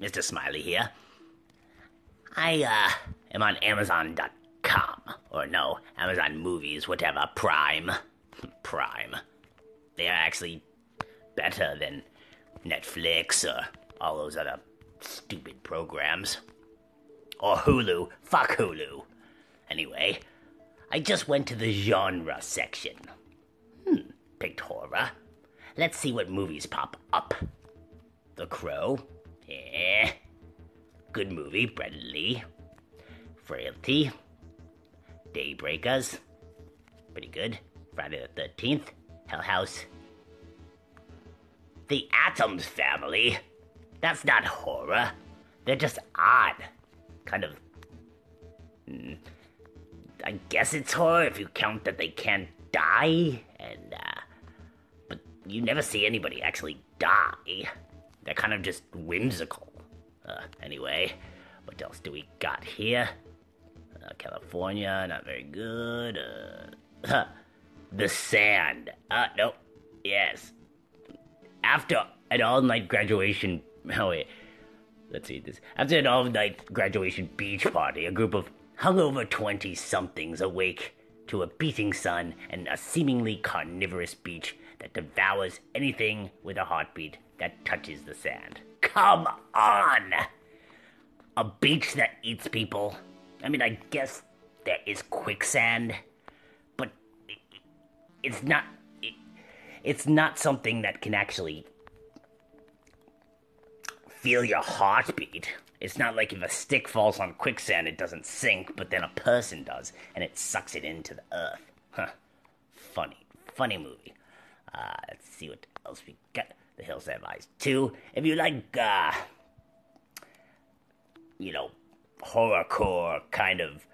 Mr. Smiley here. I, uh, am on Amazon.com. Or no, Amazon Movies, whatever. Prime. Prime. They are actually better than Netflix or all those other stupid programs. Or Hulu. Fuck Hulu. Anyway, I just went to the genre section. Hmm, picked horror. Let's see what movies pop up. The Crow. Good movie, Brandon Lee. Frailty. Daybreakers. Pretty good. Friday the 13th. Hell House. The Addams Family. That's not horror. They're just odd. Kind of. mm, I guess it's horror if you count that they can't die, and, uh. But you never see anybody actually die. They're kind of just whimsical. Uh, anyway, what else do we got here? Uh, California, not very good. Uh, the Sand. Uh, nope. Yes. After an all-night graduation, oh wait, let's see this. After an all-night graduation beach party, a group of hungover twenty-somethings awake to a beating sun and a seemingly carnivorous beach that devours anything with a heartbeat that touches the sand. Come on! A beach that eats people. I mean, I guess there is quicksand, but it, it's not. It, it's not something that can actually feel your heartbeat. It's not like if a stick falls on quicksand, it doesn't sink, but then a person does, and it sucks it into the earth. Huh. Funny, funny movie. Uh, let's see what else we got. The Hills Have Eyes 2. If you like, uh, you know, horrorcore kind of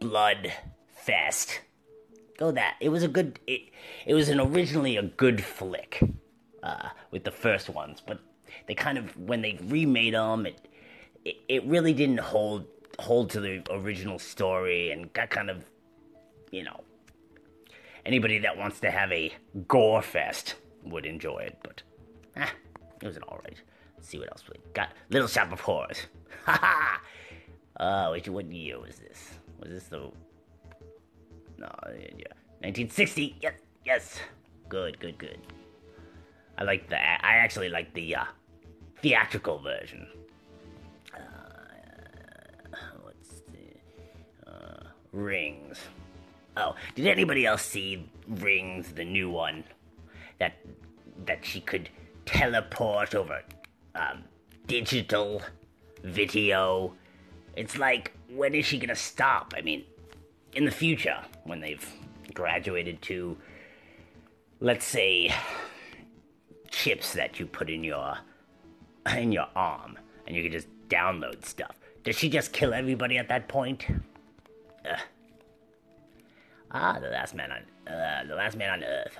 blood fest, go that. It was a good. It it was an originally a good flick, uh, with the first ones, but they kind of when they remade them, it it, it really didn't hold hold to the original story and got kind of, you know, anybody that wants to have a gore fest would enjoy it, but ah, it was an alright. See what else we got. Little Shop of Horrors. Ha ha! Uh, which, what year was this? Was this the. No, yeah. 1960! Yes, yes! Good, good, good. I like the. I actually like the uh, theatrical version. Uh, what's the. Uh, Rings. Oh, did anybody else see Rings, the new one? That that she could teleport over um, digital video. It's like, when is she gonna stop? I mean, in the future, when they've graduated to, let's say, chips that you put in your in your arm, and you can just download stuff. Does she just kill everybody at that point? Ugh. Ah, the last man on uh, the last man on Earth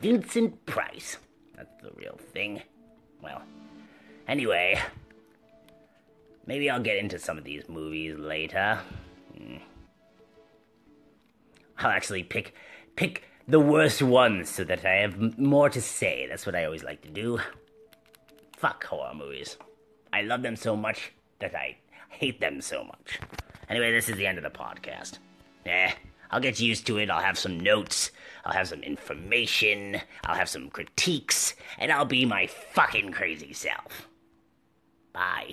Vincent Price. That's the real thing. Well, anyway, maybe I'll get into some of these movies later. Hmm. I'll actually pick pick the worst ones so that I have more to say. That's what I always like to do. Fuck horror movies. I love them so much that I hate them so much. Anyway, this is the end of the podcast. Eh, I'll get used to it. I'll have some notes. I'll have some information. I'll have some critiques. And I'll be my fucking crazy self. Bye.